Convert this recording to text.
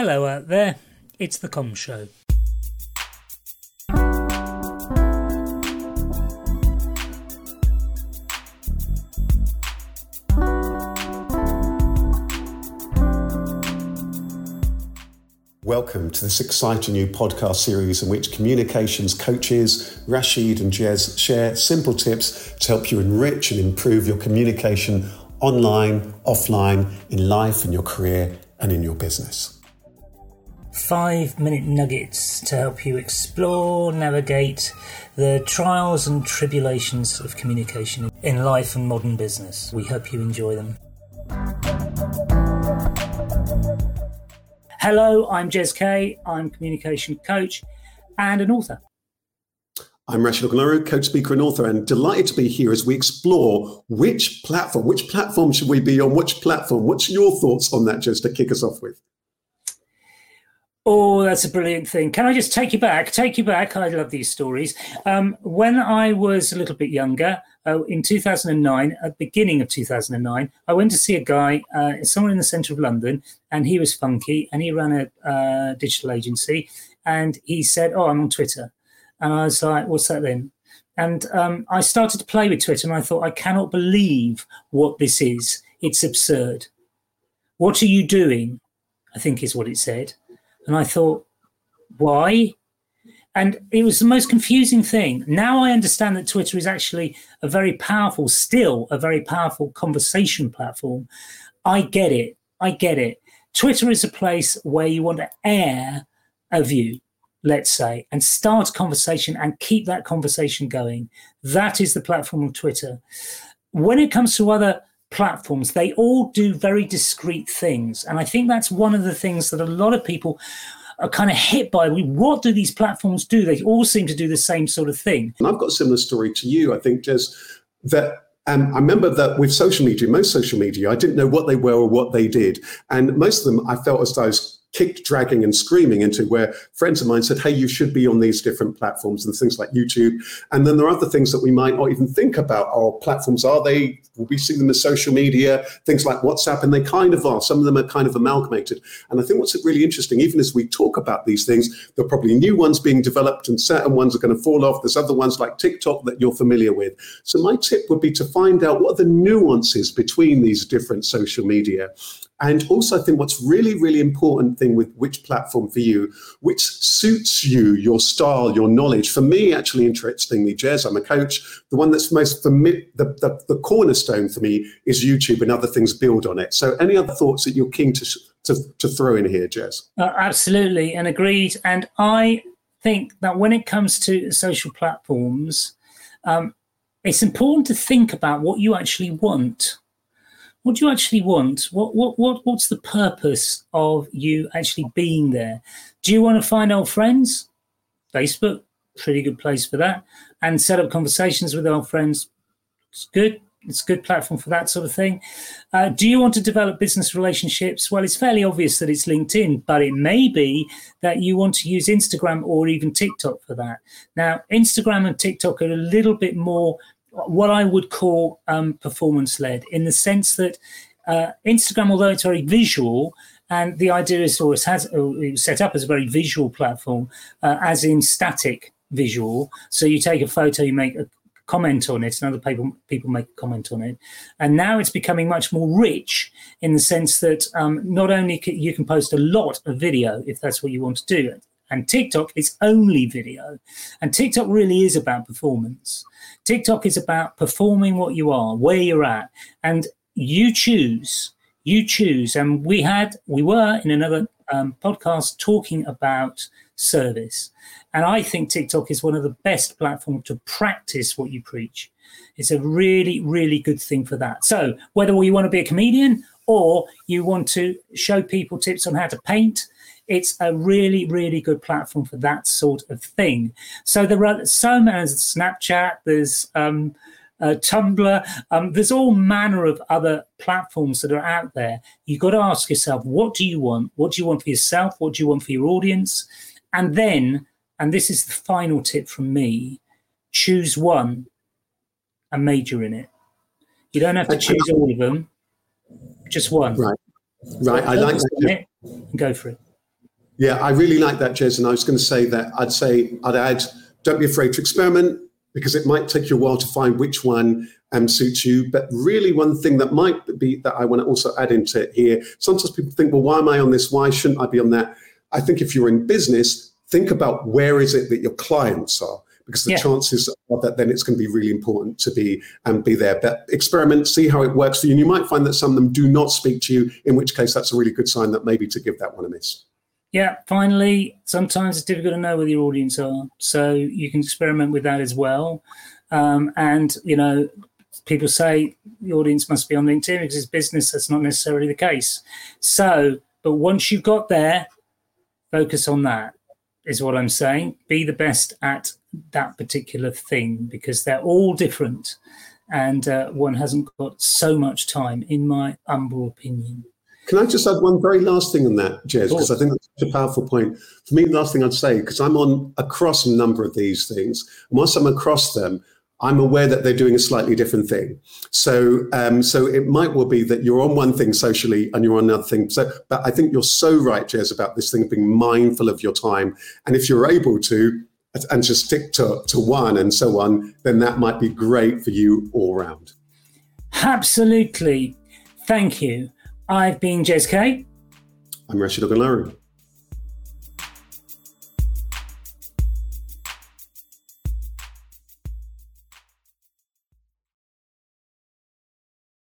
Hello out there, it's the Comms Show. Welcome to this exciting new podcast series in which communications coaches Rashid and Jez share simple tips to help you enrich and improve your communication online, offline, in life, in your career, and in your business. Five minute nuggets to help you explore, navigate the trials and tribulations of communication in life and modern business. We hope you enjoy them. Hello, I'm Jez Kay. I'm communication coach and an author. I'm Rashid Ogunlaru, coach, speaker, and author, and delighted to be here as we explore which platform, which platform should we be on, which platform. What's your thoughts on that, just to kick us off with? Oh, that's a brilliant thing. Can I just take you back? Take you back. I love these stories. Um, when I was a little bit younger, uh, in 2009, at the beginning of 2009, I went to see a guy, uh, somewhere in the centre of London, and he was funky and he ran a uh, digital agency. And he said, Oh, I'm on Twitter. And I was like, What's that then? And um, I started to play with Twitter and I thought, I cannot believe what this is. It's absurd. What are you doing? I think is what it said. And I thought, why? And it was the most confusing thing. Now I understand that Twitter is actually a very powerful, still a very powerful conversation platform. I get it. I get it. Twitter is a place where you want to air a view, let's say, and start a conversation and keep that conversation going. That is the platform of Twitter. When it comes to other platforms, they all do very discreet things. And I think that's one of the things that a lot of people are kind of hit by. We what do these platforms do? They all seem to do the same sort of thing. And I've got a similar story to you. I think, just that um, I remember that with social media, most social media, I didn't know what they were or what they did. And most of them, I felt as though I was kicked, dragging, and screaming into where friends of mine said, Hey, you should be on these different platforms and things like YouTube. And then there are other things that we might not even think about. Our platforms are they, we see them as social media, things like WhatsApp, and they kind of are. Some of them are kind of amalgamated. And I think what's really interesting, even as we talk about these things, there are probably new ones being developed and certain ones are going to fall off. There's other ones like TikTok that you're familiar with. So my tip would be to find out what are the nuances between these different social media and also, I think what's really, really important thing with which platform for you, which suits you, your style, your knowledge. For me, actually, interestingly, Jez, I'm a coach. The one that's most familiar, the, the, the cornerstone for me is YouTube and other things build on it. So, any other thoughts that you're keen to, to, to throw in here, Jez? Uh, absolutely, and agreed. And I think that when it comes to social platforms, um, it's important to think about what you actually want what do you actually want? What what what what's the purpose of you actually being there? Do you want to find old friends? Facebook, pretty good place for that, and set up conversations with old friends. It's good. It's a good platform for that sort of thing. Uh, do you want to develop business relationships? Well, it's fairly obvious that it's LinkedIn, but it may be that you want to use Instagram or even TikTok for that. Now, Instagram and TikTok are a little bit more what I would call um, performance led in the sense that uh, Instagram, although it's very visual, and the idea is always has it was set up as a very visual platform, uh, as in static visual. So you take a photo, you make a comment on it, and other people people make a comment on it. And now it's becoming much more rich in the sense that um, not only can, you can post a lot of video if that's what you want to do, and TikTok is only video. And TikTok really is about performance. TikTok is about performing what you are, where you're at, and you choose. You choose. And we had, we were in another um, podcast talking about service. And I think TikTok is one of the best platforms to practice what you preach. It's a really, really good thing for that. So, whether you want to be a comedian or you want to show people tips on how to paint, it's a really, really good platform for that sort of thing. So there are so many, Snapchat, there's um, uh, Tumblr, um, there's all manner of other platforms that are out there. You've got to ask yourself, what do you want? What do you want for yourself? What do you want for your audience? And then, and this is the final tip from me, choose one and major in it. You don't have to choose all of them, just one. Right. Right. I like that. Go for it. Yeah, I really like that, Jez. And I was going to say that I'd say I'd add, don't be afraid to experiment because it might take you a while to find which one um, suits you. But really, one thing that might be that I want to also add into it here. Sometimes people think, well, why am I on this? Why shouldn't I be on that? I think if you're in business, think about where is it that your clients are because the yeah. chances are that then it's going to be really important to be and um, be there. But experiment, see how it works for you. And you might find that some of them do not speak to you, in which case that's a really good sign that maybe to give that one a miss. Yeah, finally, sometimes it's difficult to know where your audience are. So you can experiment with that as well. Um, and, you know, people say the audience must be on LinkedIn because it's business. That's not necessarily the case. So, but once you've got there, focus on that, is what I'm saying. Be the best at that particular thing because they're all different. And uh, one hasn't got so much time, in my humble opinion. Can I just add one very last thing on that, Jez? Because I think that's such a powerful point. For me, the last thing I'd say, because I'm on across a number of these things, and once I'm across them, I'm aware that they're doing a slightly different thing. So, um, so it might well be that you're on one thing socially and you're on another thing. So, but I think you're so right, Jez, about this thing of being mindful of your time. And if you're able to, and just stick to, to one and so on, then that might be great for you all round. Absolutely. Thank you. I've been Jez K. I'm Rashid Ogunlaru.